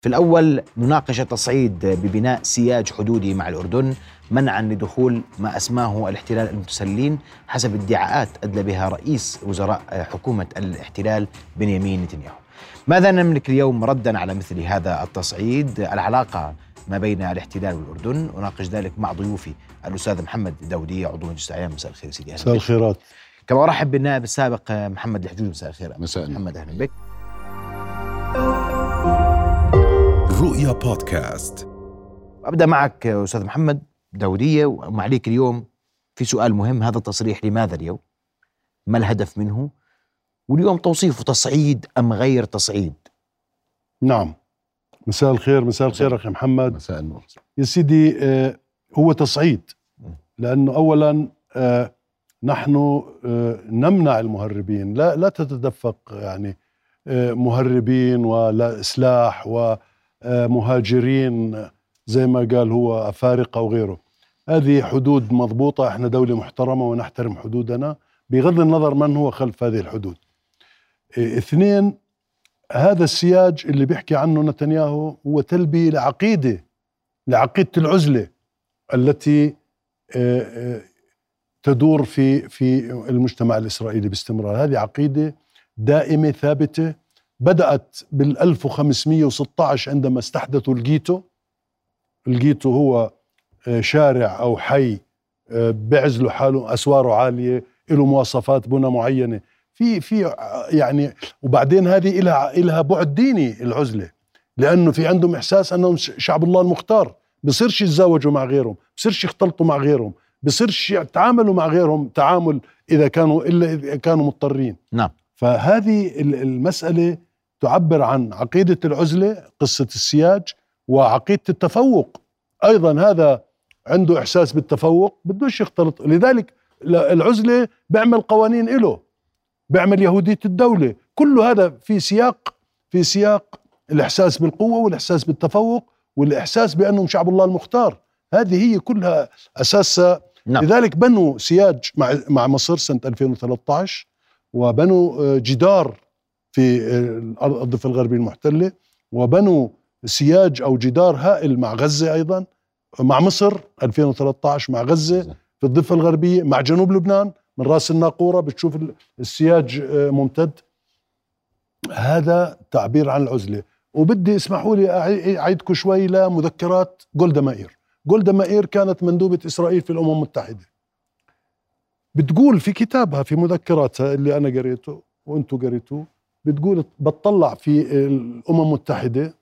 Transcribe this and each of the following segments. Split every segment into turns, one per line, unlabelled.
في الأول نناقش التصعيد ببناء سياج حدودي مع الأردن منعا لدخول ما أسماه الاحتلال المتسلين حسب ادعاءات أدلى بها رئيس وزراء حكومة الاحتلال بنيامين نتنياهو. ماذا نملك اليوم ردا على مثل هذا التصعيد؟ العلاقة ما بين الاحتلال والأردن أناقش ذلك مع ضيوفي الأستاذ محمد داودية عضو مجلس الأعيان. مساء الخير سيدي.
مساء الخيرات.
كما أرحب بالنائب السابق محمد الحجوج. مساء الخير.
مساء
محمد أهلا بك.
رؤيا بودكاست.
أبدأ معك أستاذ محمد. داودية ومعليك اليوم في سؤال مهم هذا التصريح لماذا اليوم؟ ما الهدف منه؟ واليوم توصيفه تصعيد أم غير تصعيد؟
نعم. مساء الخير مساء الخير أخي محمد.
مساء النور.
يا سيدي آه، هو تصعيد لأنه أولا آه، نحن آه، نمنع المهربين. لا لا تتدفق يعني مهربين ولا إسلاح ومهاجرين زي ما قال هو أفارقة وغيره. هذه حدود مضبوطة إحنا دولة محترمة ونحترم حدودنا. بغض النظر من هو خلف هذه الحدود. آه، اثنين هذا السياج اللي بيحكي عنه نتنياهو هو تلبية لعقيدة لعقيدة العزلة التي آه، آه، تدور في في المجتمع الإسرائيلي باستمرار. هذه عقيدة دائمة ثابتة بدأت بال 1516 عندما استحدثوا الجيتو. الجيتو هو آه، شارع أو حي آه، بيعزلوا حاله أسواره عالية له مواصفات بنى معينة. في في آه، يعني وبعدين هذه إلها إلها بعد ديني العزلة لأنه في عندهم إحساس أنهم شعب الله المختار. بصيرش يتزوجوا مع غيرهم بصيرش يختلطوا مع غيرهم بصيرش يتعاملوا مع غيرهم تعامل إذا كانوا إلا إذا كانوا مضطرين.
نعم.
فهذه ال- المسألة تعبر عن عقيدة العزلة قصة السياج وعقيدة التفوق. أيضا هذا عنده إحساس بالتفوق بدوش يختلط. لذلك العزلة بيعمل قوانين إله بيعمل يهودية الدولة. كل هذا في سياق في سياق الإحساس بالقوة والإحساس بالتفوق والإحساس بأنهم شعب الله المختار. هذه هي كلها أساسها.
نعم.
لذلك بنوا سياج مع مع مصر سنة 2013 وبنوا آه، جدار في الضفه الغربيه المحتلة وبنوا سياج أو جدار هائل مع غزة أيضا مع مصر 2013 مع غزة في الضفة الغربية مع جنوب لبنان من رأس الناقورة بتشوف ال- السياج آه، ممتد. هذا تعبير عن العزلة. وبدي اسمحوا لي أعيدكم شوي لمذكرات جولدا مائير. جولدا مائير كانت مندوبة إسرائيل في الأمم المتحدة. بتقول في كتابها في مذكراتها اللي أنا قريته وأنتم قريتوه بتقول بتطلع في الأمم المتحدة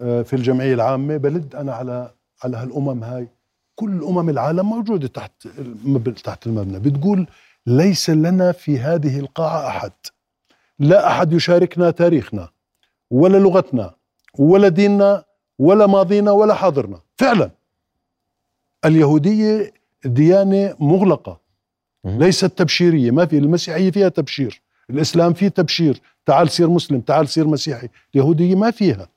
آه، في الجمعية العامة بلد أنا على على هالأمم هاي. كل أمم العالم موجودة تحت تحت المبنى. بتقول ليس لنا في هذه القاعة أحد. لا أحد يشاركنا تاريخنا ولا لغتنا ولا ديننا ولا ماضينا ولا حاضرنا. فعلا. اليهودية ديانة مغلقة.
مم.
ليست تبشيرية ما في المسيحية فيها تبشير. الإسلام فيه تبشير. تعال صير مسلم تعال صير مسيحي. اليهودية ما فيها.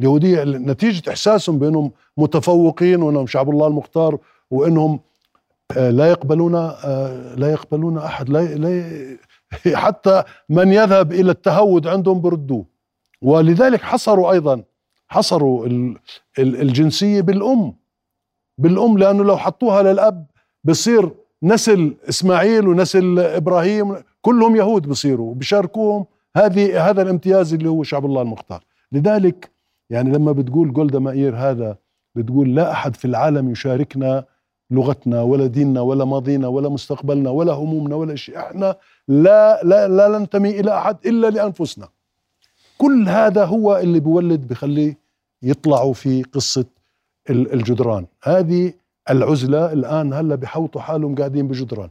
اليهودية نتيجة إحساسهم بأنهم متفوقين وأنهم شعب الله المختار وأنهم آه، لا يقبلون آه، لا يقبلون أحد لا لا حتى من يذهب إلى التهود عندهم بردوه. ولذلك حصروا أيضا حصروا ال- ال- الجنسية بالأم. بالأم لأنه لو حطوها للأب بصير نسل إسماعيل ونسل إبراهيم كلهم يهود بصيروا. بشاركوهم هذه هذا الامتياز اللي هو شعب الله المختار. لذلك يعني لما بتقول جولدا مائير هذا بتقول لا أحد في العالم يشاركنا لغتنا ولا ديننا ولا ماضينا ولا مستقبلنا ولا همومنا ولا شيء. إحنا لا لا لا ننتمي إلى أحد إلا لأنفسنا. كل هذا هو اللي بيولد بخليه يطلعوا في قصة ال- الجدران. هذه العزلة الآن هلا بحوطوا حالهم قاعدين بجدران.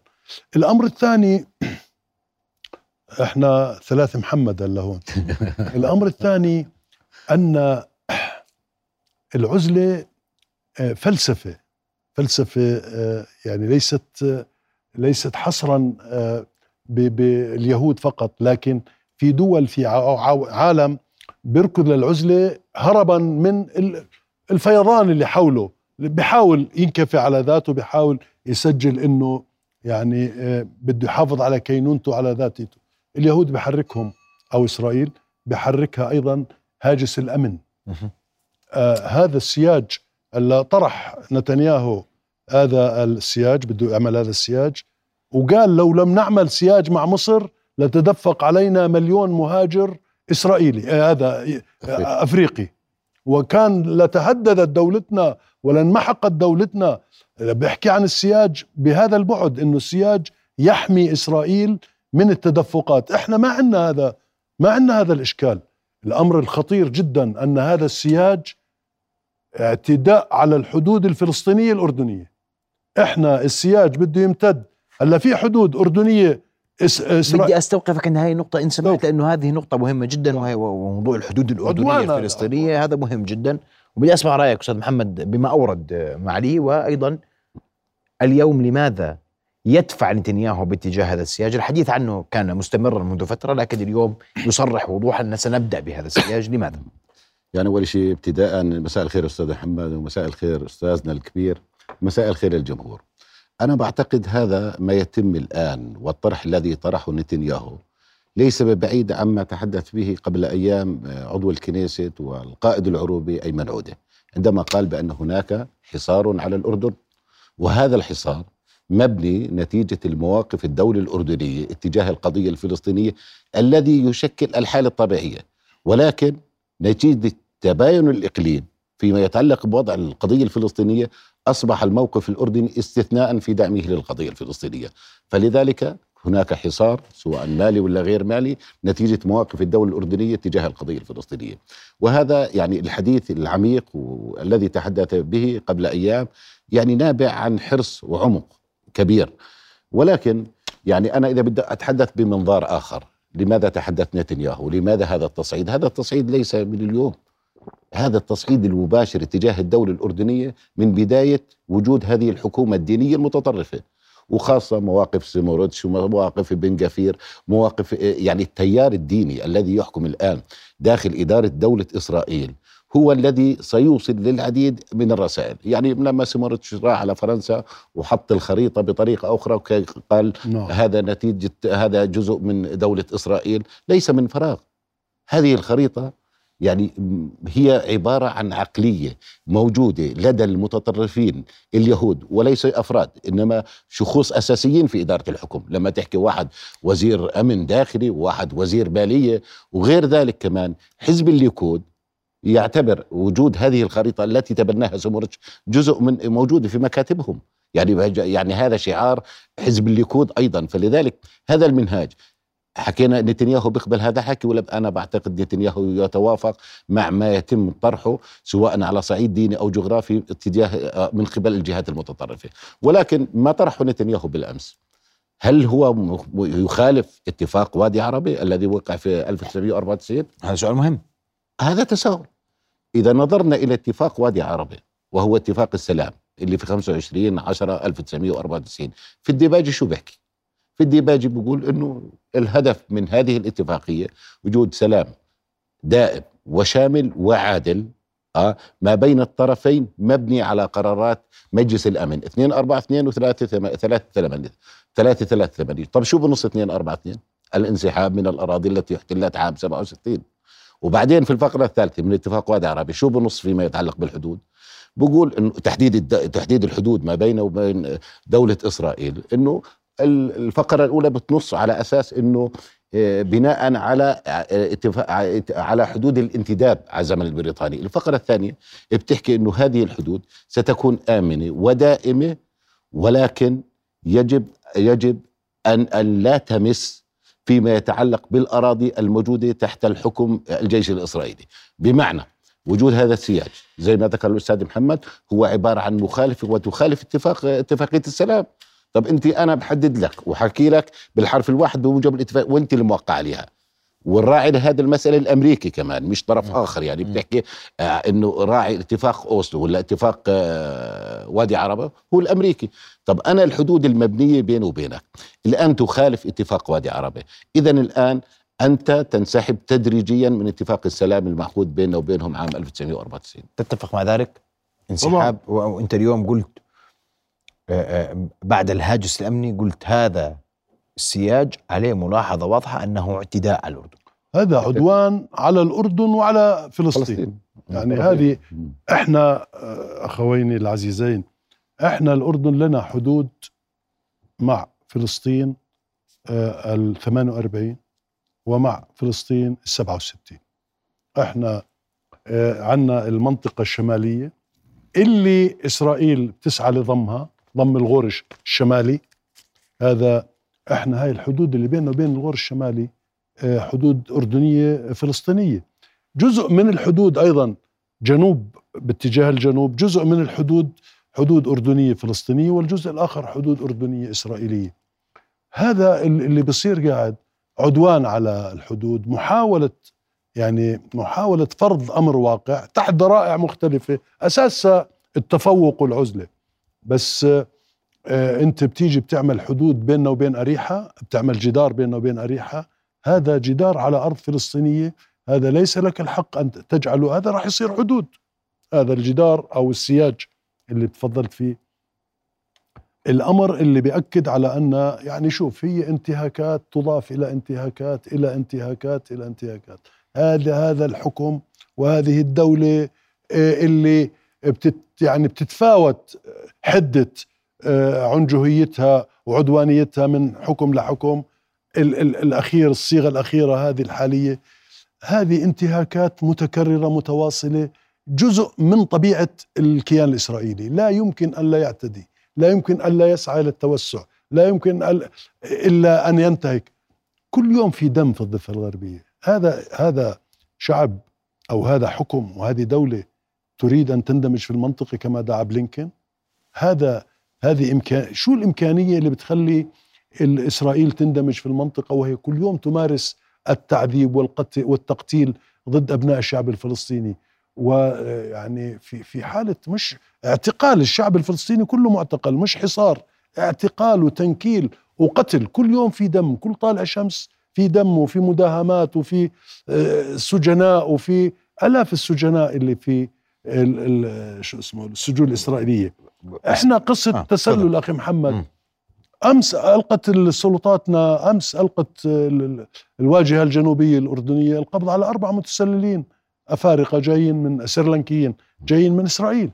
الأمر الثاني إحنا ثلاث محمد هلا هون. الأمر الثاني أن العزلة آه، فلسفة فلسفة آه، يعني ليست ليست حصرا آه، باليهود فقط لكن في دول في عالم بيركض للعزلة هربا من ال- الفيضان اللي حوله. بيحاول ينكفي على ذاته بيحاول يسجل إنه يعني آه، بده يحافظ على كينونته على ذاته اليهود بحركهم أو إسرائيل بحركها أيضا هاجس
الأمن.
آه هذا السياج اللي طرح نتنياهو هذا السياج بده يعمل هذا السياج وقال لو لم نعمل سياج مع مصر لتدفق علينا مليون مهاجر إسرائيلي آه هذا آه أفريقي. وكان لتهددت دولتنا ولانمحقت دولتنا. بيحكي عن السياج بهذا البعد إنه السياج يحمي إسرائيل من التدفقات. إحنا ما عندنا هذا ما عندنا هذا الإشكال. الأمر الخطير جدا أن هذا السياج اعتداء على الحدود الفلسطينية الأردنية. إحنا السياج بده يمتد. هلا في حدود أردنية إس إسرائيل
بدي أستوقفك إن هاي نقطة إن سمحت. لأنه هذه نقطة مهمة جدا وهي وموضوع الحدود الأردنية. الفلسطينية هذا مهم جدا. وبدي أسمع رأيك أستاذ محمد بما أورد معلي وأيضا اليوم لماذا يدفع نتنياهو باتجاه هذا السياج؟ الحديث عنه كان مستمرا منذ فترة لكن اليوم يصرح وضوحا أن سنبدأ بهذا السياج. لماذا؟
يعني أول شيء ابتداء مساء الخير أستاذ محمد ومساء الخير أستاذنا الكبير مساء الخير الجمهور. أنا بعتقد هذا ما يتم الآن والطرح الذي طرحه نتنياهو ليس ببعيد عما تحدث به قبل أيام عضو الكنيست والقائد العروبي أيمن عودة عندما قال بأن هناك حصار على الأردن. وهذا الحصار مبني نتيجة المواقف الدولة الاردنيه اتجاه القضية الفلسطينية الذي يشكل الحالة الطبيعية. ولكن نتيجة تباين الإقليم فيما يتعلق بوضع القضية الفلسطينية أصبح الموقف الأردني استثناء في دعمه للقضية الفلسطينية، فلذلك هناك حصار سواء مالي ولا غير مالي نتيجة مواقف الدولة الأردنية تجاه القضية الفلسطينية. وهذا يعني الحديث العميق والذي تحدث به قبل أيام يعني نابع عن حرص وعمق كبير. ولكن يعني أنا إذا بدي أتحدث بمنظار آخر، لماذا تحدث نتنياهو؟ لماذا هذا التصعيد؟ هذا التصعيد ليس من اليوم. هذا التصعيد المباشر اتجاه الدولة الأردنية من بداية وجود هذه الحكومة الدينية المتطرفة وخاصة مواقف سمورتش ومواقف بن جفير مواقف يعني التيار الديني الذي يحكم الآن داخل إدارة دولة إسرائيل هو الذي سيوصل للعديد من الرسائل يعني لما سمورتش راح على فرنسا وحط الخريطة بطريقة أخرى وقال
نعم.
هذا نتيجة هذا جزء من دولة إسرائيل ليس من فراغ هذه الخريطة يعني هي عبارة عن عقلية موجودة لدى المتطرفين اليهود وليس أفراد إنما شخوص أساسيين في إدارة الحكم. لما تحكي واحد وزير أمن داخلي وواحد وزير مالية وغير ذلك كمان حزب الليكود يعتبر وجود هذه الخريطة التي تبناها سموتريتش جزء من موجودة في مكاتبهم. يعني يعني هذا شعار حزب الليكود أيضا. فلذلك هذا المنهاج حكينا نتنياهو بيقبل هذا الحكي ولا أنا بعتقد نتنياهو يتوافق مع ما يتم طرحه سواء على صعيد ديني أو جغرافي اتجاه من قبل الجهات المتطرفة. ولكن ما طرحه نتنياهو بالأمس. هل هو يخالف اتفاق وادي عربي الذي وقع في 1994
هذا سؤال مهم.
هذا تساؤل. إذا نظرنا إلى اتفاق وادي عربي وهو اتفاق السلام اللي في 25 10 1994 في الديباجي شو بيحكي؟ في الديباجي بيقول إنه الهدف من هذه الاتفاقية وجود سلام دائم وشامل وعادل آه ما بين الطرفين مبني على قرارات مجلس الأمن. 242 و 338 338 طب شو بنص 242 الانسحاب من الأراضي التي احتلت عام 67 وبعدين في الفقرة الثالثة من اتفاق وادي عربي شو بنص فيما يتعلق بالحدود؟ بقول إنه تحديد. تحديد الحدود ما بينه وبين دولة إسرائيل إنه الفقرة الأولى بتنص على أساس إنه بناء على اتفاق على حدود الانتداب على الزمن البريطاني، الفقرة الثانية بتحكي إنه هذه الحدود ستكون آمنة ودائمة ولكن يجب يجب أن أن لا تمس فيما يتعلق بالأراضي الموجودة تحت الحكم الجيش الإسرائيلي، بمعنى وجود هذا السياج زي ما ذكر الأستاذ محمد هو عبارة عن مخالفة وتخالف اتفاق اتفاقية السلام. طب انت أنا بحدد لك وحكي لك بالحرف الواحد بموجب الاتفاق وانت اللي موقع عليها والراعي لهذه المسألة الأمريكي كمان مش طرف آخر يعني بتحكي آه إنه راعي اتفاق أوسلو ولا اتفاق آه وادي عربة هو الأمريكي. طب أنا الحدود المبنية بيني وبينك الآن تخالف اتفاق وادي عربة. إذا الآن أنت تنسحب تدريجيا من اتفاق السلام المعقود بيننا وبينهم عام 1994
تتفق مع ذلك؟ انسحاب وأنت اليوم قلت بعد الهاجس الامني قلت هذا السياج عليه ملاحظة واضحة أنه اعتداء على الأردن.
هذا عدوان على الأردن وعلى فلسطين,
فلسطين
يعني
فلسطين.
هذه. إحنا آه، أخويني العزيزين إحنا الأردن لنا حدود مع فلسطين آه، ال 48 ومع فلسطين ال 67 إحنا آه، عندنا المنطقة الشمالية اللي إسرائيل بتسعى لضمها ضم الغور الشمالي. هذا إحنا هاي الحدود اللي بيننا وبين الغور الشمالي آه، حدود أردنية فلسطينية. جزء من الحدود أيضا جنوب باتجاه الجنوب جزء من الحدود حدود أردنية فلسطينية والجزء الآخر حدود أردنية إسرائيلية. هذا ال- اللي بصير قاعد عدوان على الحدود محاولة يعني محاولة فرض أمر واقع تحت ذرائع مختلفة اساسها التفوق والعزلة. بس آه، انت بتيجي بتعمل حدود بيننا وبين أريحة بتعمل جدار بيننا وبين أريحة. هذا جدار على أرض فلسطينية. هذا ليس لك الحق أن تجعله. هذا راح يصير حدود. هذا الجدار أو السياج اللي تفضلت فيه. الأمر اللي بيأكد على أن يعني شوف هي انتهاكات تضاف إلى انتهاكات إلى انتهاكات إلى انتهاكات. هذا هذا الحكم وهذه الدولة آه، اللي بتت يعني بتتفاوت حده آه، عنجهيتها وعدوانيتها من حكم لحكم. ال ال الأخير الصيغة الأخيرة هذه الحالية هذه انتهاكات متكررة متواصلة جزء من طبيعة الكيان الإسرائيلي. لا يمكن أن لا يعتدي لا يمكن أن لا يسعى إلى التوسع لا يمكن إلا أن ينتهك. كل يوم في دم في الضفة الغربية. هذا هذا شعب أو هذا حكم وهذه دولة تريد أن تندمج في المنطقة كما دعا بلينكن هذا هذه امكان شو الإمكانية اللي بتخلي إسرائيل تندمج في المنطقة وهي كل يوم تمارس التعذيب والقتل والتقتيل ضد أبناء الشعب الفلسطيني؟ ويعني في في حالة مش اعتقال الشعب الفلسطيني كله معتقل مش حصار اعتقال وتنكيل وقتل كل يوم في دم كل طالع شمس في دم وفي مداهمات وفي آه، سجناء وفي ألاف السجناء اللي في شو اسمه السجون الإسرائيلية. إحنا قصة
آه،
تسلل. أخي محمد.
مم.
أمس ألقت سلطاتنا أمس ألقت ال- ال- الواجهة الجنوبية الأردنية القبض على أربع متسللين. أفارقة جايين من سريلانكيين جايين من إسرائيل.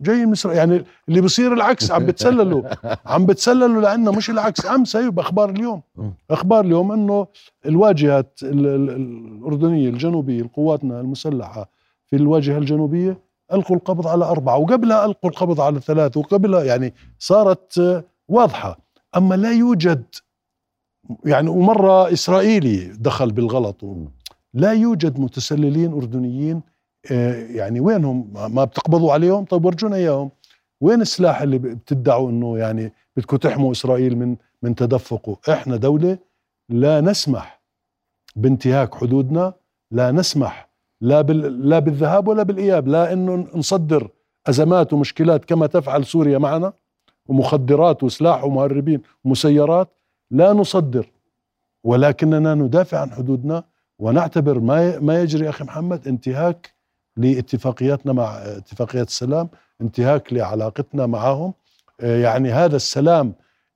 جايين من إسرائيل. يعني اللي بصير العكس عم بتسللوا. عم بتسللوا لعنا مش العكس. أمس هي بأخبار اليوم. أخبار اليوم إنه الواجهات ال- ال- الأردنية الجنوبية قواتنا المسلحة في الواجهة الجنوبية ألقوا القبض على أربعة وقبلها ألقوا القبض على ثلاث وقبلها يعني صارت آه، واضحة. أما لا يوجد يعني ومرة إسرائيلي دخل بالغلط لا يوجد متسللين أردنيين آه، يعني وينهم؟ ما بتقبضوا عليهم؟ طيب ورجونا إياهم. وين السلاح اللي بتدعوا إنه يعني بدكم تحموا إسرائيل من من تدفقه؟ إحنا دولة لا نسمح بانتهاك حدودنا لا نسمح لا بال لا بالذهاب ولا بالإياب لا إنه نصدر أزمات ومشكلات كما تفعل سوريا معنا ومخدرات وسلاح ومهربين ومسيرات لا نصدر. ولكننا ندافع عن حدودنا ونعتبر ما ما يجري أخي محمد انتهاك لاتفاقياتنا مع اتفاقيات السلام انتهاك لعلاقتنا معهم. آه، يعني هذا السلام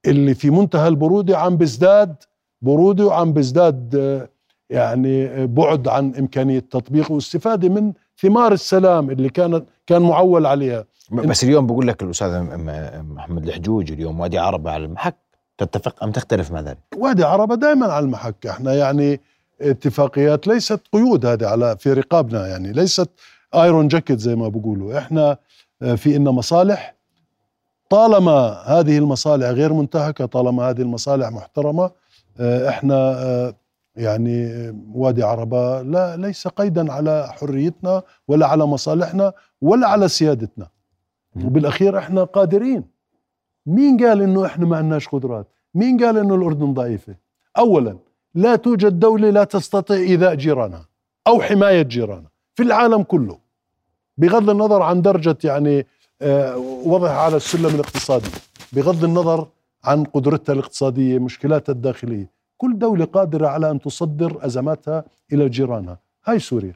اللي في منتهى البرودة عم بيزداد برودة وعم بيزداد آه، يعني بعد عن إمكانية تطبيقه واستفاده من ثمار السلام اللي كانت كان معول عليها.
بس اليوم بقول لك م- محمد الحجوج اليوم وادي عرب على المحك تتفق أم تختلف مع ذلك؟
وادي عربة دائما على المحك. إحنا يعني اتفاقيات ليست قيود هذه على في رقابنا يعني ليست ايرون جاكيت زي ما بيقولوا إحنا في إنا مصالح طالما هذه المصالح غير منتهكة طالما هذه المصالح محترمة آه، إحنا يعني وادي عربة لا ليس قيدا على حريتنا ولا على مصالحنا ولا على سيادتنا.
مم.
وبالأخير إحنا قادرين. مين قال إنه إحنا ما عندناش قدرات؟ مين قال إنه الأردن ضعيفة؟ اولا لا توجد دولة لا تستطيع إيذاء جيرانها أو حماية جيرانها في العالم كله. بغض النظر عن درجة يعني آه، وضعها على السلم الاقتصادي بغض النظر عن قدرتها الاقتصادية مشكلاتها الداخلية. كل دولة قادرة على أن تصدر أزماتها إلى جيرانها. هاي سوريا.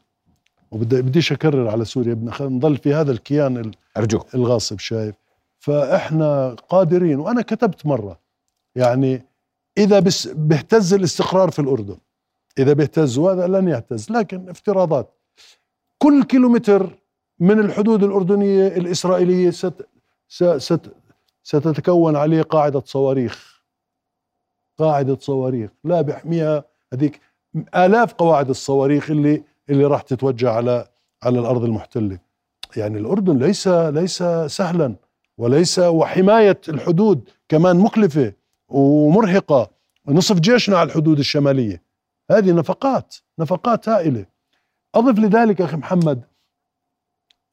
وبدي بديش أكرر على سوريا. نضل في هذا الكيان ال-
أرجوك.
الغاصب شايف. فإحنا قادرين. وأنا كتبت مرة. يعني إذا بس بيهتز الاستقرار في الأردن. إذا بيهتز وهذا لن يهتز لكن افتراضات. كل كيلومتر من الحدود الأردنية الإسرائيلية ست ست ستتكون عليه قاعدة صواريخ. قاعدة صواريخ. لا بيحميها هذيك آلاف قواعد الصواريخ اللي اللي راح تتوجه على على الأرض المحتلة. يعني الأردن ليس ليس سهلا وليس وحماية الحدود كمان مكلفة ومرهقة. نصف جيشنا على الحدود الشمالية. هذه نفقات نفقات هائلة. أضف لذلك أخي محمد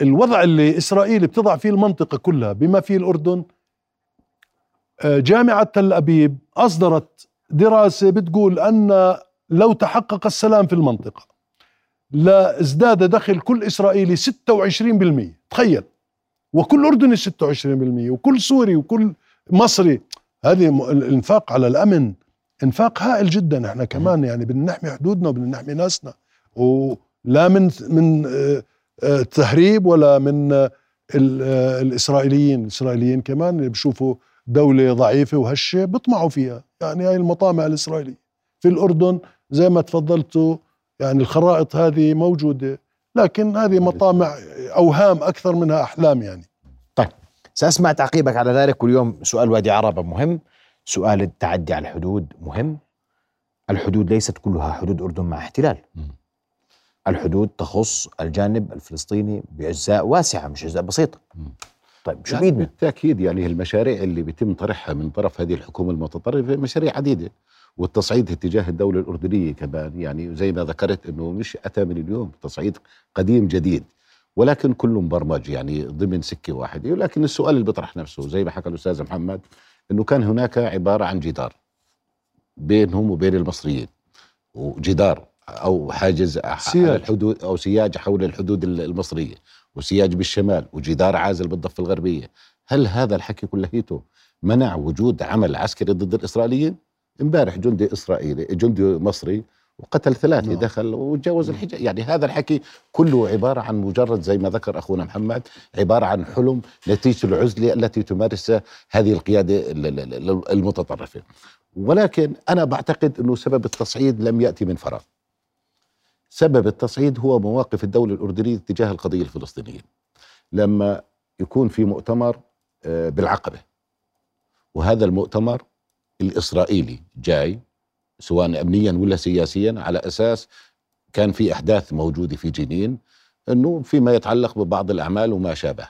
الوضع اللي إسرائيل بتضع فيه المنطقة كلها بما فيه الأردن آه، جامعة تل أبيب أصدرت دراسة بتقول أن لو تحقق السلام في المنطقة لازداد دخل كل إسرائيلي 26% تخيل. وكل أردني 26% وكل سوري وكل مصري. هذه الإنفاق على الأمن إنفاق هائل جدا. إحنا كمان يعني بدنا نحمي حدودنا وبدنا نحمي ناسنا ولا من من آه، آه، تهريب ولا من الإسرائيليين. الإسرائيليين كمان اللي بشوفوا دولة ضعيفة وهشة بيطمعوا فيها. يعني هاي المطامع الإسرائيلية. في الأردن زي ما تفضلتوا يعني الخرائط هذه موجودة لكن هذه مطامع أوهام أكثر منها أحلام يعني.
طيب سأسمع تعقيبك على ذلك. واليوم سؤال وادي عربة مهم. سؤال التعدي على الحدود مهم. الحدود ليست كلها حدود أردن مع احتلال. الحدود تخص الجانب الفلسطيني بأجزاء واسعة مش أجزاء بسيطة. طيب شو بيدنا؟
بالتأكيد يعني المشاريع اللي بيتم طرحها من طرف هذه الحكومة المتطرفة مشاريع عديدة والتصعيد اتجاه الدولة الأردنية كمان. يعني زي ما ذكرت أنه مش أتى من اليوم تصعيد قديم جديد ولكن كله مبرمج يعني ضمن سكة واحدة. ولكن السؤال اللي بيطرح نفسه زي ما حكى الأستاذ محمد أنه كان هناك عبارة عن جدار بينهم وبين المصريين وجدار أو حاجز على الحدود أو سياج حول الحدود المصرية. وسياج بالشمال وجدار عازل بالضفة الغربية. هل هذا الحكي كلهيته منع وجود عمل عسكري ضد الإسرائيليين؟ امبارح جندي إسرائيلي جندي مصري وقتل ثلاثة نعم. دخل وتجاوز الحجاب. يعني هذا الحكي كله عبارة عن مجرد زي ما ذكر أخونا محمد عبارة عن حلم نتيجة العزلة التي تمارسها هذه القيادة المتطرفة. ولكن أنا بعتقد إنه سبب التصعيد لم يأتي من فراغ. سبب التصعيد هو مواقف الدولة الأردنية تجاه القضية الفلسطينية. لما يكون في مؤتمر آه، بالعقبة. وهذا المؤتمر الإسرائيلي جاي سواء امنيا ولا سياسيا على أساس كان في أحداث موجودة في جنين إنه فيما يتعلق ببعض الأعمال وما شابه.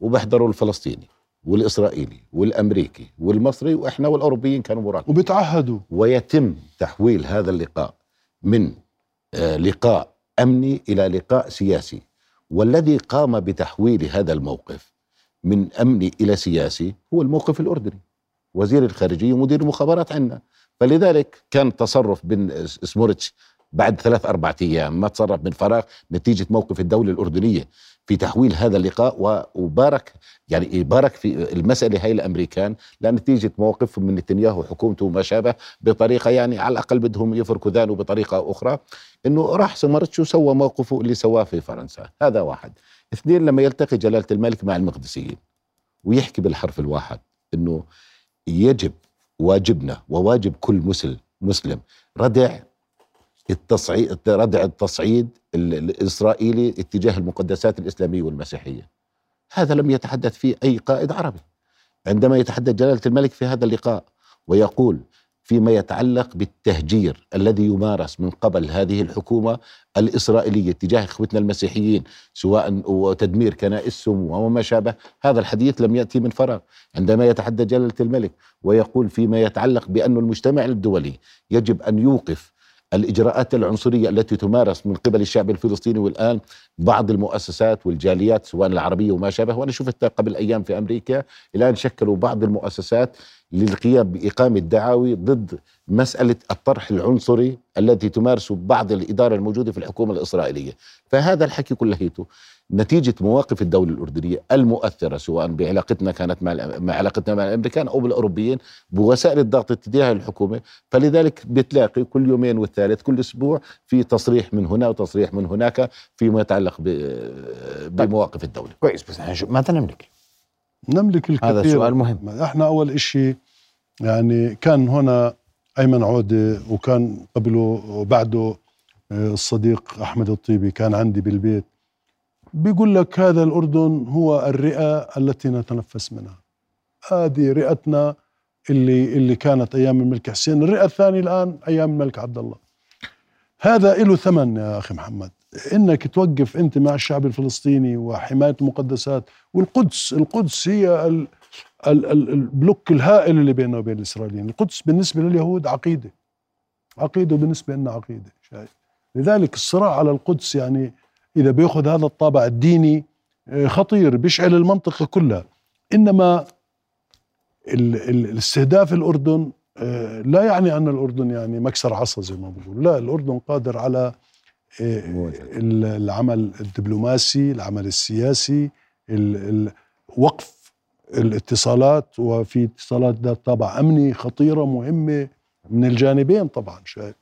وبحضروا الفلسطيني والإسرائيلي والأمريكي والمصري وإحنا والأوروبيين كانوا مراقبين.
وبيتعهدوا
ويتم تحويل هذا اللقاء من لقاء أمني إلى لقاء سياسي. والذي قام بتحويل هذا الموقف من أمني إلى سياسي هو الموقف الأردني. وزير الخارجية ومدير المخابرات عندنا فلذلك كان تصرف بن سمورتش بعد ثلاث أربعة أيام ما تصرف من فراغ نتيجة موقف الدولة الأردنية. في تحويل هذا اللقاء وبارك يعني بارك في المسألة هاي الأمريكان لنتيجة موقف من نتنياهو وحكومته وما شابه بطريقة يعني على الأقل بدهم يفركوا ذانه بطريقة أخرى إنه راح سمرتش وسوى موقفه اللي سواه في فرنسا. هذا واحد. اثنين لما يلتقي جلالة الملك مع المقدسيين ويحكي بالحرف الواحد إنه يجب واجبنا وواجب كل مسلم مسلم ردع التصعيد ردع التصعيد الإسرائيلي اتجاه المقدسات الإسلامية والمسيحية. هذا لم يتحدث فيه أي قائد عربي. عندما يتحدث جلالة الملك في هذا اللقاء ويقول فيما يتعلق بالتهجير الذي يمارس من قبل هذه الحكومة الإسرائيلية تجاه إخوتنا المسيحيين سواء وتدمير كنائسهم وما شابه هذا الحديث لم يأتي من فراغ. عندما يتحدث جلالة الملك ويقول فيما يتعلق بأن المجتمع الدولي يجب أن يوقف الإجراءات العنصرية التي تمارس من قبل الشعب الفلسطيني والآن بعض المؤسسات والجاليات سواء العربية وما شابه. وأنا شفت قبل أيام في أمريكا الآن شكلوا بعض المؤسسات للقيام بإقامة دعاوي ضد مسألة الطرح العنصري الذي تمارسه بعض الإدارة الموجودة في الحكومة الإسرائيلية، فهذا الحكي كلهيته نتيجة مواقف الدولة الأردنية المؤثرة سواء بعلاقتنا كانت مع مع علاقتنا مع الأمريكان أو بالأوروبيين بوسائل الضغط اتجاه الحكومة، فلذلك بتلاقي كل يومين والثالث كل أسبوع في تصريح من هنا وتصريح من هناك فيما يتعلق طيب. بمواقف الدولة.
كويس بس إحنا ماذا نملك؟
نملك الكثير
هذا سؤال مهم
إحنا أول شيء يعني كان هنا أيمن عودة وكان قبله وبعده آه، الصديق أحمد الطيبي كان عندي بالبيت بيقول لك هذا الأردن هو الرئة التي نتنفس منها. هذه رئتنا اللي اللي كانت أيام الملك حسين. الرئة الثانية الآن أيام الملك عبد الله هذا له ثمن يا أخي محمد. إنك توقف أنت مع الشعب الفلسطيني وحماية المقدسات والقدس. القدس هي ال البلوك الهائل اللي بيننا وبين الإسرائيليين. القدس بالنسبة لليهود عقيدة. عقيدة وبالنسبة لنا عقيدة شايف؟ لذلك الصراع على القدس يعني إذا بيأخذ هذا الطابع الديني آه، خطير بيشعل المنطقة كلها. ال الاستهداف الأردن آه، لا يعني أن الأردن يعني مكسر عصا زي ما بقول لا الأردن قادر على آه، ال- العمل الدبلوماسي العمل السياسي ال- ال- وقف الاتصالات. وفي اتصالات ذات طابع أمني خطيرة مهمة من الجانبين طبعا شايف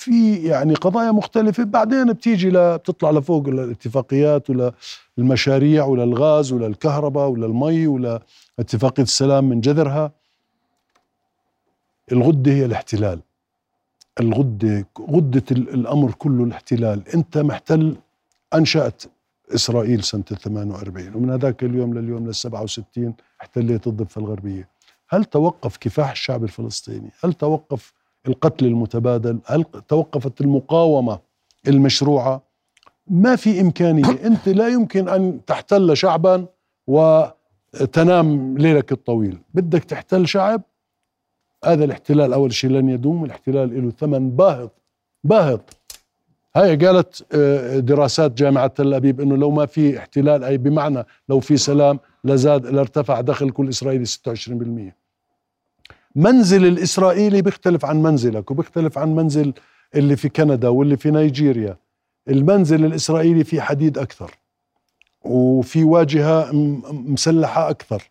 في يعني قضايا مختلفة. بعدين بتيجي ل- بتطلع لفوق الاتفاقيات ولا المشاريع ولا الغاز ولا الكهرباء ولا المي ولا اتفاقية السلام من جذرها. الغدة هي الاحتلال. الغدة غدة ال- الأمر كله الاحتلال. أنت محتل أنشأت إسرائيل سنة 48 ومن هذاك اليوم لليوم لل 67 احتليت الضفة الغربية. هل توقف كفاح الشعب الفلسطيني؟ هل توقف القتل المتبادل هل توقفت المقاومة المشروعة؟ ما في إمكانية. أنت لا يمكن أن تحتل شعبا وتنام ليلك الطويل. بدك تحتل شعب؟ هذا الاحتلال أول شيء لن يدوم. الاحتلال له ثمن باهظ باهظ. هاي قالت آه، دراسات جامعة تل أبيب أنه لو ما في احتلال أي بمعنى لو في سلام لزاد لارتفع دخل كل إسرائيلي 26% منزل الإسرائيلي بيختلف عن منزلك وبيختلف عن منزل اللي في كندا واللي في نيجيريا. المنزل الإسرائيلي فيه حديد أكثر وفي واجهة مسلحة أكثر.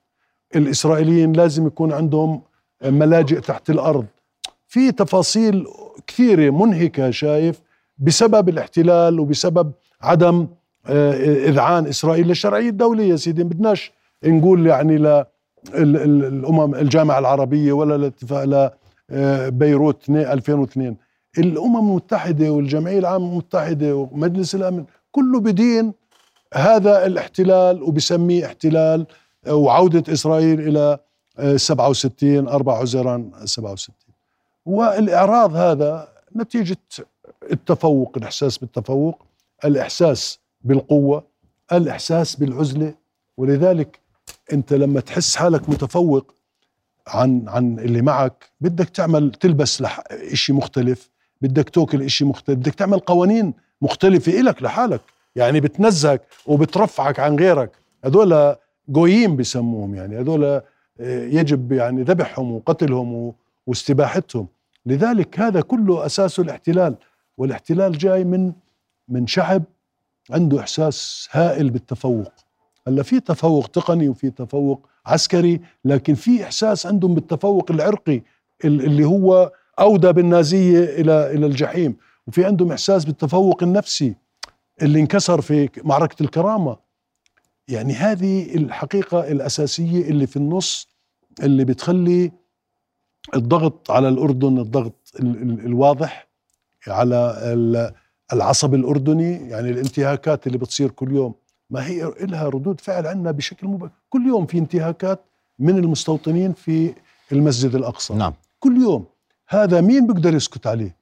الإسرائيليين لازم يكون عندهم ملاجئ تحت الأرض. في تفاصيل كثيرة منهكة شايف بسبب الاحتلال وبسبب عدم آه، إذعان إسرائيل للشرعية الدولية سيدي بدناش نقول يعني ل ال- ال- الامم الجامعة العربية ولا الاتفاق ل آه، بيروت 2 2002 الأمم المتحدة والجمعية العامه المتحدة ومجلس الأمن كله بدين هذا الاحتلال وبسميه احتلال آه، وعودة إسرائيل إلى آه، 67 4 عزيران 67 والإعراض هذا نتيجة التفوق الإحساس بالتفوق الإحساس بالقوة الإحساس بالعزلة. ولذلك انت لما تحس حالك متفوق عن عن اللي معك بدك تعمل تلبس لح إشي مختلف بدك تاكل إشي مختلف بدك تعمل قوانين مختلفة إلك لحالك. يعني بتنزهك وبترفعك عن غيرك. هذول جويين بسموهم يعني. هذول آه، يجب يعني ذبحهم وقتلهم واستباحتهم. لذلك هذا كله أساسه الاحتلال. والاحتلال جاي من من شعب عنده إحساس هائل بالتفوق. هلا في تفوق تقني وفي تفوق عسكري لكن في إحساس عندهم بالتفوق العرقي ال- اللي هو أودى بالنازية إلى إلى الجحيم. وفي عندهم إحساس بالتفوق النفسي اللي انكسر في معركة الكرامة. يعني هذه الحقيقة الأساسية اللي في النص اللي بتخلي الضغط على الأردن الضغط ال- ال- الواضح على ال- العصب الأردني يعني الانتهاكات اللي بتصير كل يوم. ما هي لها ردود فعل عندنا بشكل مباشر. كل يوم في انتهاكات من المستوطنين في المسجد الأقصى.
نعم.
كل يوم. هذا مين بيقدر يسكت عليه؟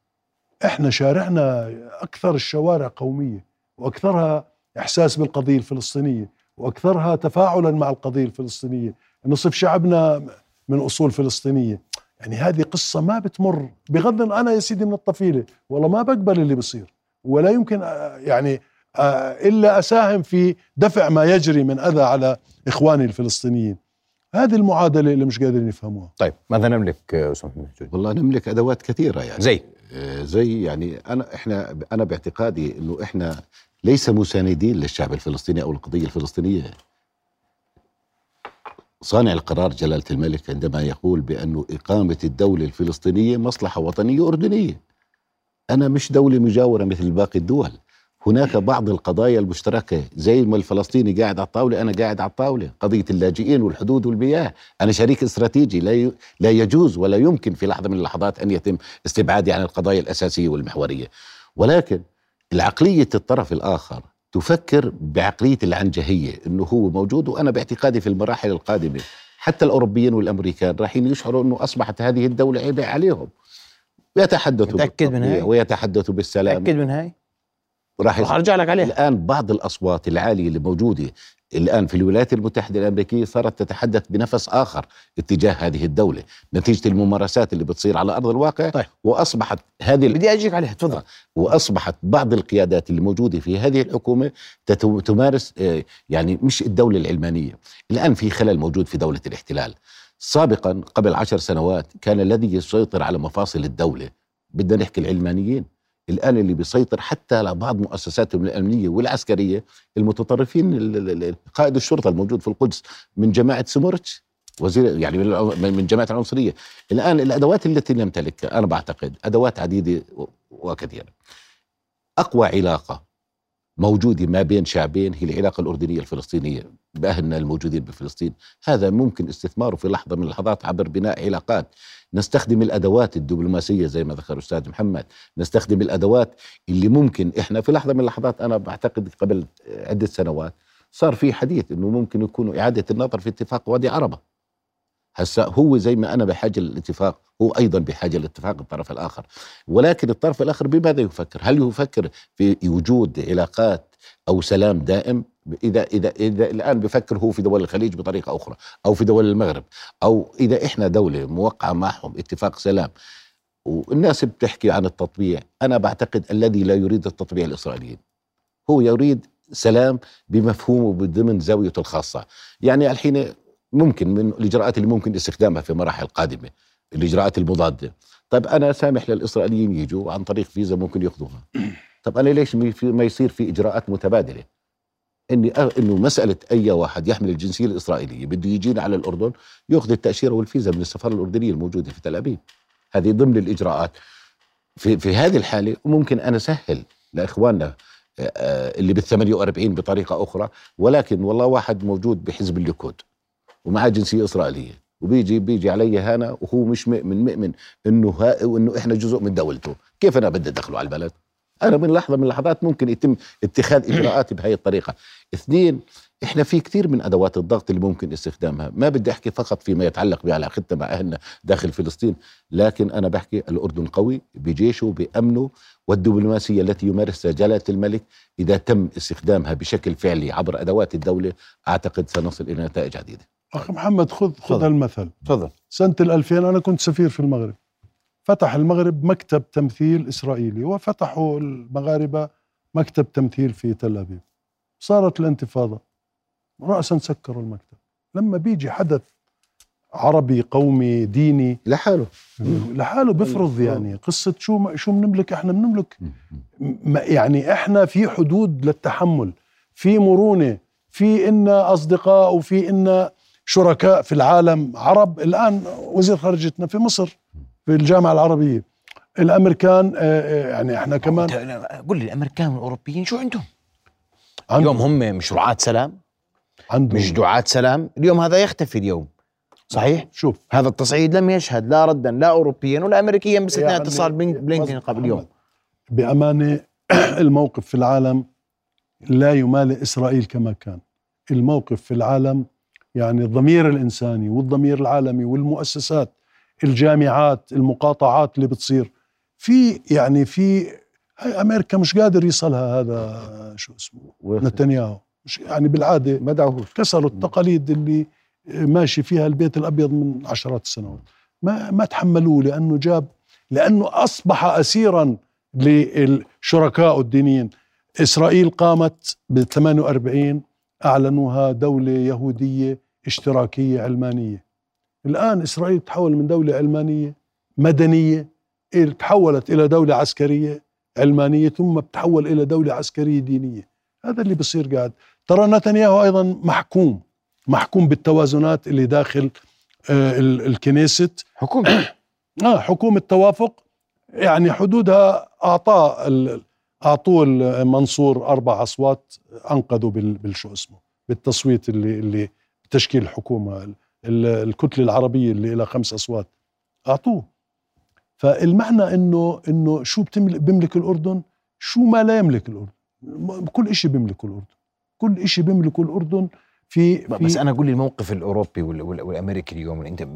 إحنا شارعنا أكثر الشوارع قومية وأكثرها إحساس بالقضية الفلسطينية وأكثرها تفاعلا مع القضية الفلسطينية. نصف شعبنا من أصول فلسطينية. يعني هذه قصة ما بتمر. بغض أنا يا سيدي من الطفيلة والله ما بقبل اللي بصير ولا يمكن يعني إلا أساهم في دفع ما يجري من أذى على إخواني الفلسطينيين. هذه المعادلة اللي مش قادرين يفهموها.
طيب ماذا نملك آه، محجوج
والله نملك أدوات كثيرة يعني.
زي؟
آه، زي يعني أنا إحنا أنا باعتقادي إنه إحنا ليس مساندين للشعب الفلسطيني أو القضية الفلسطينية. صانع القرار جلالة الملك عندما يقول بانه إقامة الدولة الفلسطينية مصلحة وطنية أردنية. أنا مش دولة مجاورة مثل باقي الدول. هناك بعض القضايا المشتركة زي ما الفلسطيني قاعد على الطاولة أنا قاعد على الطاولة. قضية اللاجئين والحدود والمياه. أنا شريك استراتيجي لا ي- لا يجوز ولا يمكن في لحظة من اللحظات أن يتم استبعادي عن القضايا الأساسية والمحورية. ولكن العقلية الطرف الآخر تفكر بعقلية العنجهية أنه هو موجود وأنا باعتقادي في المراحل القادمة. حتى الأوروبيين والأمريكان رايحين يشعروا أنه أصبحت هذه الدولة عبء عليهم. ويتحدثوا
متأكد من هاي؟
ويتحدثوا بالسلام
متاكد من هاي؟
راح
ارجع لك عليها.
الآن بعض الأصوات العالية اللي موجودة الآن في الولايات المتحدة الأمريكية صارت تتحدث بنفس آخر اتجاه هذه الدولة نتيجة الممارسات اللي بتصير على أرض الواقع
طيب.
وأصبحت هذه
بدي أجيك عليها تفضل.
وأصبحت بعض القيادات اللي موجودة في هذه الحكومة تتو- تمارس آه، يعني مش الدولة العلمانية الآن في خلل موجود في دولة الاحتلال. سابقا قبل عشر سنوات كان الذي يسيطر على مفاصل الدولة بدنا نحكي العلمانيين. الآن اللي بيسيطر حتى على بعض مؤسساتهم الأمنية والعسكرية المتطرفين ال- ال- ال- قائد الشرطة الموجود في القدس من جماعة سمورتش وزير يعني من جماعة العنصرية. الآن الأدوات التي نمتلكها أنا بعتقد أدوات عديدة وكثيرة. أقوى علاقة موجودة ما بين شعبين هي العلاقة الأردنية الفلسطينية. بأهلنا الموجودين بفلسطين هذا ممكن استثماره في لحظة من اللحظات عبر بناء علاقات. نستخدم الأدوات الدبلوماسية زي ما ذكر أستاذ محمد. نستخدم الأدوات اللي ممكن إحنا في لحظة من اللحظات أنا بعتقد قبل عدة سنوات صار في حديث أنه ممكن يكون إعادة النظر في اتفاق وادي عربة. هسا هو زي ما أنا بحاجة للاتفاق هو أيضا بحاجة لاتفاق الطرف الآخر. ولكن الطرف الآخر بماذا يفكر؟ هل يفكر في وجود علاقات أو سلام دائم؟ إذا إذا إذا الآن بفكر هو في دول الخليج بطريقة أخرى أو في دول المغرب أو إذا إحنا دولة موقعة معهم اتفاق سلام والناس بتحكي عن التطبيع أنا بعتقد الذي لا يريد التطبيع الإسرائيليين. هو يريد سلام بمفهومه ضمن زاويته الخاصة. يعني الحين ممكن من الإجراءات اللي ممكن استخدامها في مراحل قادمة الإجراءات المضادة. طيب أنا سامح للإسرائيليين يجوا عن طريق فيزا ممكن يأخذوها. طب أنا ليش ما يصير في إجراءات متبادلة؟ إني أ- إنه مسألة أي واحد يحمل الجنسية الإسرائيلية بده يجينا على الأردن يأخذ التأشيرة والفيزا من السفارة الأردنية الموجودة في تل أبيب. هذه ضمن الإجراءات. في في هذه الحالة ممكن أنا أسهل لإخواننا آه، آه، اللي بال 48 بطريقة أخرى ولكن والله واحد موجود بحزب الليكود. ومعه جنسية إسرائيلية. وبيجي بيجي علي هنا وهو مش مؤمن مؤمن إنه ها وانه إحنا جزء من دولته. كيف أنا بدي أدخله على البلد؟ أنا من لحظة من اللحظات ممكن يتم اتخاذ اجراءات بهي الطريقة. اثنين إحنا في كثير من أدوات الضغط اللي ممكن استخدامها. ما بدي أحكي فقط فيما يتعلق بعلاقتنا مع أهلنا داخل فلسطين لكن أنا بحكي الأردن قوي بجيشه بأمنه والدبلوماسية التي يمارسها جلالة الملك إذا تم استخدامها بشكل فعلي عبر أدوات الدولة أعتقد سنصل إلى نتائج عديدة.
أخ محمد خذ خذ
تفضل.
هالمثل
تفضل.
سنة ال 2000 أنا كنت سفير في المغرب. فتح المغرب مكتب تمثيل إسرائيلي وفتحوا المغاربة مكتب تمثيل في تل أبيب. صارت الانتفاضة. رأسا سكروا المكتب. لما بيجي حدث عربي قومي ديني
لحاله.
لحاله بفرض يعني قصة شو ما شو بنملك إحنا بنملك يعني إحنا في حدود للتحمل في مرونة في إنا أصدقاء وفي إنا شركاء في العالم عرب. الآن وزير خارجيتنا في مصر في الجامعة العربية. الأمريكان آه، آه، يعني إحنا كمان
أنت- قل لي الأمريكان والأوروبيين شو عندهم؟
عندهم.
اليوم هم مش رعاة سلام.
عندهم
مش دعاة سلام. اليوم هذا يختفي اليوم. صحيح؟
شوف.
هذا التصعيد لم يشهد لا ردا لا اوروبيا ولا امريكيا باستثناء
يعني
اتصال بلين- بلينكن قبل يوم.
بأمانة الموقف في العالم لا يمالئ إسرائيل كما كان. الموقف في العالم يعني الضمير الإنساني والضمير العالمي والمؤسسات الجامعات المقاطعات اللي بتصير. في يعني في هاي أمريكا مش قادر يصلها هذا شو اسمه؟ نتنياهو. يعني بالعادة
ما دعوهوش
كسروا التقاليد اللي ماشي فيها البيت الأبيض من عشرات السنوات. ما ما تحملوه لأنه جاب لأنه أصبح اسيرا للشركاء الدينيين. إسرائيل قامت ب 48 أعلنوها دولة يهودية اشتراكية علمانية. الآن إسرائيل تحول من دولة علمانية مدنية تحولت إلى دولة عسكرية علمانية ثم بتحول إلى دولة عسكرية دينية. هذا اللي بصير قاعد. ترى نتنياهو أيضا محكوم محكوم بالتوازنات اللي داخل آه، ال- الكنيست.
حكومة.
آه حكومة توافق يعني حدودها اعطاه ال- أعطوه منصور أربع أصوات أنقذوا بال- بالشو اسمه بالتصويت اللي اللي بتشكيل الحكومة ال- الكتلة العربية اللي لها خمس أصوات أعطوه. فالمعنى إنه إنه شو بتملك بيملك الأردن؟ شو ما لا يملك الأردن. م- كل شيء بيملكه الأردن. كل شيء بيملكه الأردن في, في
بس أنا أقول لي الموقف الأوروبي وال- وال- والأمريكي اليوم أنت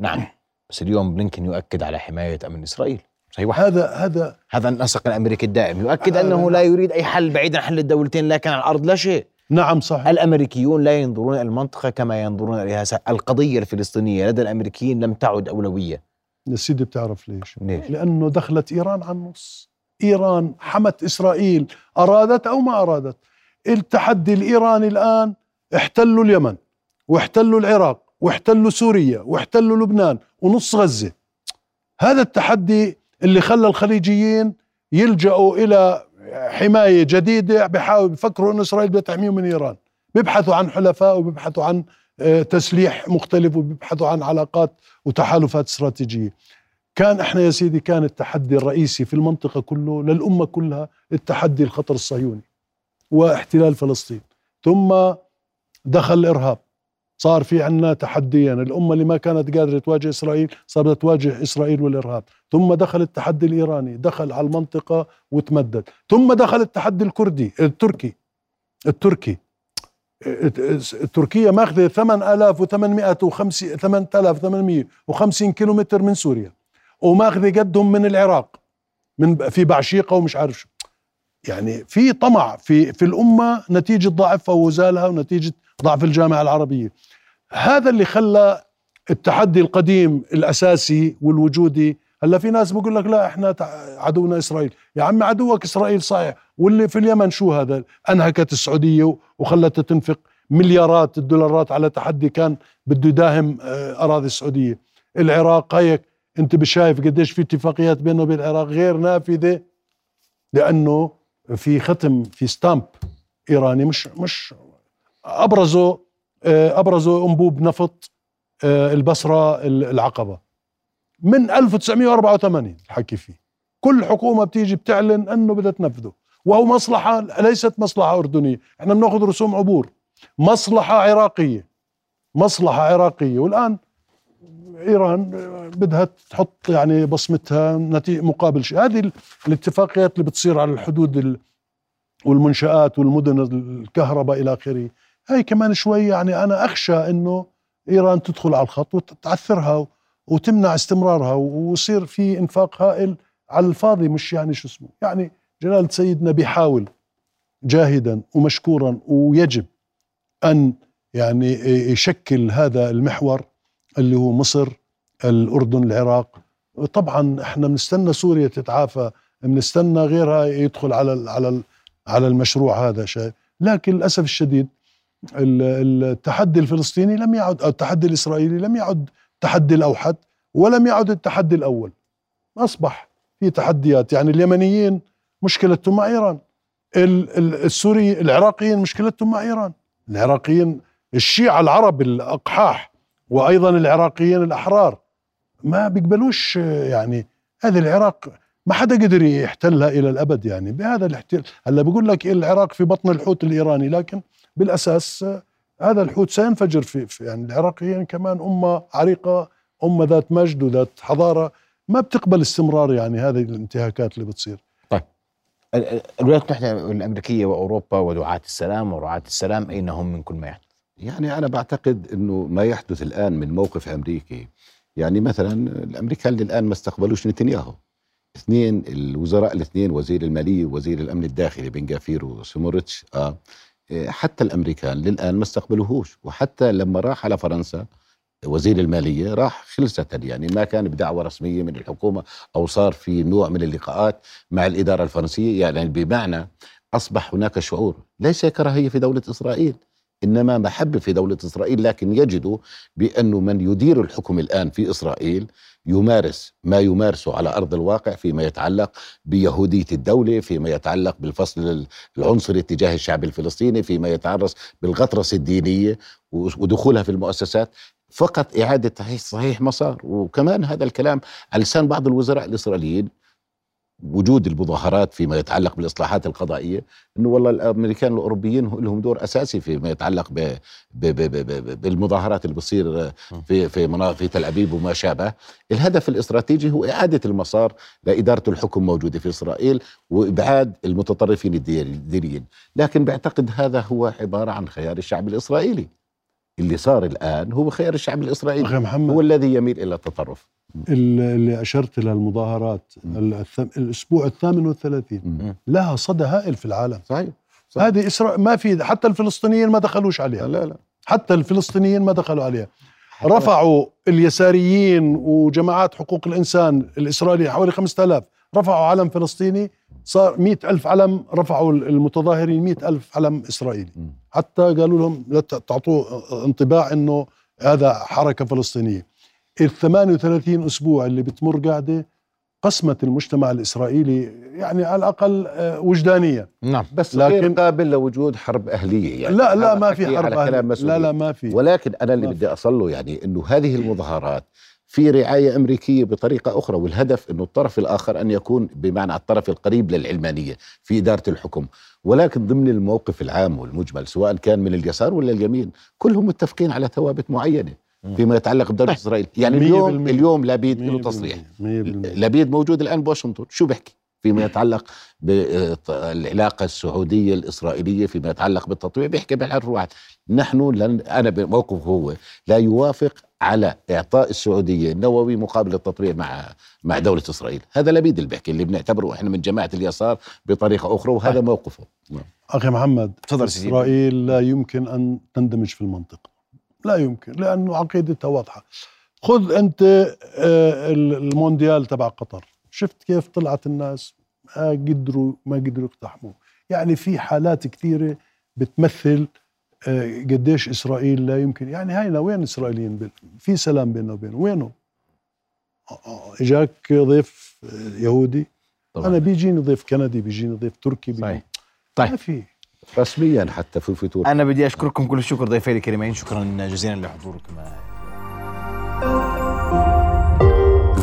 نعم. بس اليوم بلينكن يؤكد على حماية أمن إسرائيل. صحيح
هذا هذا
هذا النسق الأمريكي الدائم. يؤكد
أنه.
لا يريد أي حل بعيد عن حل الدولتين لكن على الأرض لا شيء.
نعم صح
الأمريكيون لا ينظرون إلى المنطقة كما ينظرون اليها القضية الفلسطينية. لدى الأمريكيين لم تعد أولوية.
يا سيدي بتعرف ليش؟
ليش؟
لأنه دخلت إيران على النص. إيران حمت إسرائيل. أرادت أو ما أرادت. التحدي الإيراني الآن احتلوا اليمن واحتلوا العراق واحتلوا سوريا واحتلوا لبنان ونص غزة. هذا التحدي اللي خلى الخليجيين يلجأوا إلى حماية جديدة بحاول بفكروا انه إسرائيل بدها تحميهم من إيران. بيبحثوا عن حلفاء وبيبحثوا عن آه، تسليح مختلف وبيبحثوا عن علاقات وتحالفات استراتيجية. كان إحنا يا سيدي كان التحدي الرئيسي في المنطقة كله للأمة كلها التحدي الخطر الصهيوني. واحتلال فلسطين. ثم دخل الإرهاب. صار في عندنا تحديين. الأمة اللي ما كانت قادرة تواجه إسرائيل صارت تواجه إسرائيل والإرهاب. ثم دخل التحدي الإيراني. دخل على المنطقة وتمدد. ثم دخل التحدي الكردي التركي. التركي. تركيا ماخذة 8850 8850 كيلومتر من سوريا. وماخذة قدهم من العراق من في بعشيقة ومش عارف شو. يعني في طمع في في الأمة نتيجة ضعفها وزالها ونتيجة ضعف الجامعة العربية. هذا اللي خلى التحدي القديم الأساسي والوجودي هلأ في ناس بقول لك لا إحنا عدونا إسرائيل. يا عم عدوك إسرائيل صحيح واللي في اليمن شو هذا؟ أنهكت السعودية وخلتها تنفق مليارات الدولارات على تحدي كان بده يداهم آه، أراضي السعودية. العراق هيك أنت بشايف قديش في اتفاقيات بينه وبين العراق غير نافذة؟ لأنه في ختم في ستامب إيراني مش مش ابرزوا آه، ابرزوا أنبوب نفط آه، البصرة العقبة. من 1984 الحكي فيه. كل حكومة بتيجي بتعلن أنه بدها تنفذه. وهو مصلحة ليست مصلحة أردنية. إحنا بناخذ رسوم عبور. مصلحة عراقية. مصلحة عراقية. والآن إيران بدها تحط يعني بصمتها مقابل شيء. هذه ال- الاتفاقيات اللي بتصير على الحدود ال- والمنشآت والمدن الكهرباء إلى آخره هاي كمان شوي يعني أنا أخشى إنه إيران تدخل على الخط وتعثرها وتمنع استمرارها ويصير في إنفاق هائل على الفاضي مش يعني شو اسمه. يعني جلالة سيدنا بيحاول جاهدا ومشكورا ويجب أن يعني يشكل هذا المحور اللي هو مصر الأردن العراق. طبعا إحنا بنستنى سوريا تتعافى بنستنى غيرها يدخل على على على المشروع هذا شيء. لكن للأسف الشديد ال- التحدي الفلسطيني لم يعد أو التحدي الإسرائيلي لم يعد التحدي الأوحد ولم يعد التحدي الأول. أصبح في تحديات. يعني اليمنيين مشكلتهم مع إيران. ال- ال- السوري العراقيين مشكلتهم مع إيران. العراقيين الشيعة العرب الأقحاح وأيضا العراقيين الأحرار. ما بيقبلوش يعني هذه العراق ما حدا قدر يحتلها إلى الأبد يعني بهذا الاحتلال. هلأ بقول لك العراق في بطن الحوت الإيراني لكن بالأساس هذا الحوت سينفجر في, في يعني العراقيين كمان أمة عريقة أمة ذات مجد وذات حضارة. ما بتقبل استمرار يعني هذه الانتهاكات اللي بتصير.
ال- الولايات المتحدة الامريكيه وأوروبا ودعاة السلام ورعاه السلام اين هم من كل ما يحدث؟
يعني أنا بعتقد إنه ما يحدث الآن من موقف أمريكي. يعني مثلا الأمريكان الان ما استقبلوش نتنياهو. اثنين الوزراء الاثنين وزير المالية ووزير الأمن الداخلي بن جافير وسمورتش آه حتى الأمريكان للآن ما استقبلوهوش. وحتى لما راح على فرنسا وزير المالية راح خلصة يعني ما كان بدعوة رسمية من الحكومة أو صار في نوع من اللقاءات مع الإدارة الفرنسية. يعني بمعنى أصبح هناك شعور ليس كراهية في دولة إسرائيل. إنما محبة في دولة إسرائيل لكن يجدوا بانه من يدير الحكم الآن في إسرائيل يمارس ما يمارسه على أرض الواقع فيما يتعلق بيهودية الدولة، فيما يتعلق بالفصل العنصري تجاه الشعب الفلسطيني، فيما يتعرض بالغطرسة الدينية ودخولها في المؤسسات، فقط إعادة صحيح مسار، وكمان هذا الكلام على لسان بعض الوزراء الإسرائيليين وجود المظاهرات فيما يتعلق بالإصلاحات القضائية إنه والله الأمريكان الأوروبيين لهم دور أساسي فيما يتعلق ب ب ب ب ب بالمظاهرات اللي بتصير في في مناطق في تل أبيب وما شابه، الهدف الاستراتيجي هو إعادة المسار لإدارة الحكم موجودة في إسرائيل وإبعاد المتطرفين الدينيين، لكن بعتقد هذا هو عبارة عن خيار الشعب الإسرائيلي. اللي صار الآن هو خيار الشعب الإسرائيلي.
أخي محمد.
هو الذي يميل إلى التطرف.
اللي أشرت إلى المظاهرات الثم- الأسبوع الثامن والثلاثين.
مم.
لها صدى هائل في العالم.
صحيح. صح.
هذه اسرائيل ما في حتى الفلسطينيين ما دخلوش عليها.
لا لا.
حتى الفلسطينيين ما دخلوا عليها. رفعوا اليساريين وجماعات حقوق الإنسان الإسرائيلية حوالي 5000 رفعوا علم فلسطيني. صار مئة ألف علم رفعوا المتظاهرين مئة ألف علم إسرائيلي. حتى قالوا لهم لا تعطوا انطباع أنه هذا حركة فلسطينية. ال 38 أسبوع اللي بتمر قاعدة قسمت المجتمع الإسرائيلي يعني على الأقل آه، وجدانيا
نعم.
بس
لكن-
غير قابل لوجود حرب أهلية يعني.
لا لا ما في حرب
على
أهلية. لا. لا ما في.
ولكن أنا اللي بدي اصل له يعني إنه هذه المظاهرات في رعاية أمريكية بطريقة أخرى والهدف إنه الطرف الآخر أن يكون بمعنى الطرف القريب للعلمانية في إدارة الحكم. ولكن ضمن الموقف العام والمجمل سواء كان من اليسار ولا اليمين كلهم متفقين على ثوابت معينة فيما يتعلق بدوله إسرائيل. يعني
مية
اليوم
بالمية.
اليوم لابيد له تصريح لبيد موجود الآن بواشنطن. شو بيحكي فيما يتعلق بالعلاقة السعودية الإسرائيلية فيما يتعلق بالتطويع بيحكي بالحرف واحد. نحن لن أنا بموقف هو لا يوافق على إعطاء السعودية النووي مقابل التطويع مع مع دولة إسرائيل. هذا لبيد اللي بيحكي اللي بنعتبره إحنا من جماعة اليسار بطريقة أخرى وهذا موقفه.
أخي محمد
تفضل سيدي.
إسرائيل لا يمكن أن تندمج في المنطقة. لا يمكن لأنه عقيدتها واضحة. خذ أنت آه، المونديال تبع قطر. شفت كيف طلعت الناس؟ ما قدروا ما قدروا يقتحموا يعني في حالات كثيرة بتمثل قديش إسرائيل لا يمكن يعني هاينا وين الإسرائيليين بال- في سلام بيننا وبينه وينه آه، آه، إجاك ضيف آه، يهودي.
طبعا.
أنا بيجيني ضيف كندي بيجيني ضيف تركي بيجيني
صحيح. طيب.
ما في.
رسميا حتى في الفتور
أنا بدي أشكركم كل الشكر ضيفي الكريمين. شكرا جزيلا لحضوركم.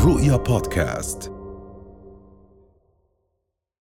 رؤيا بودكاست.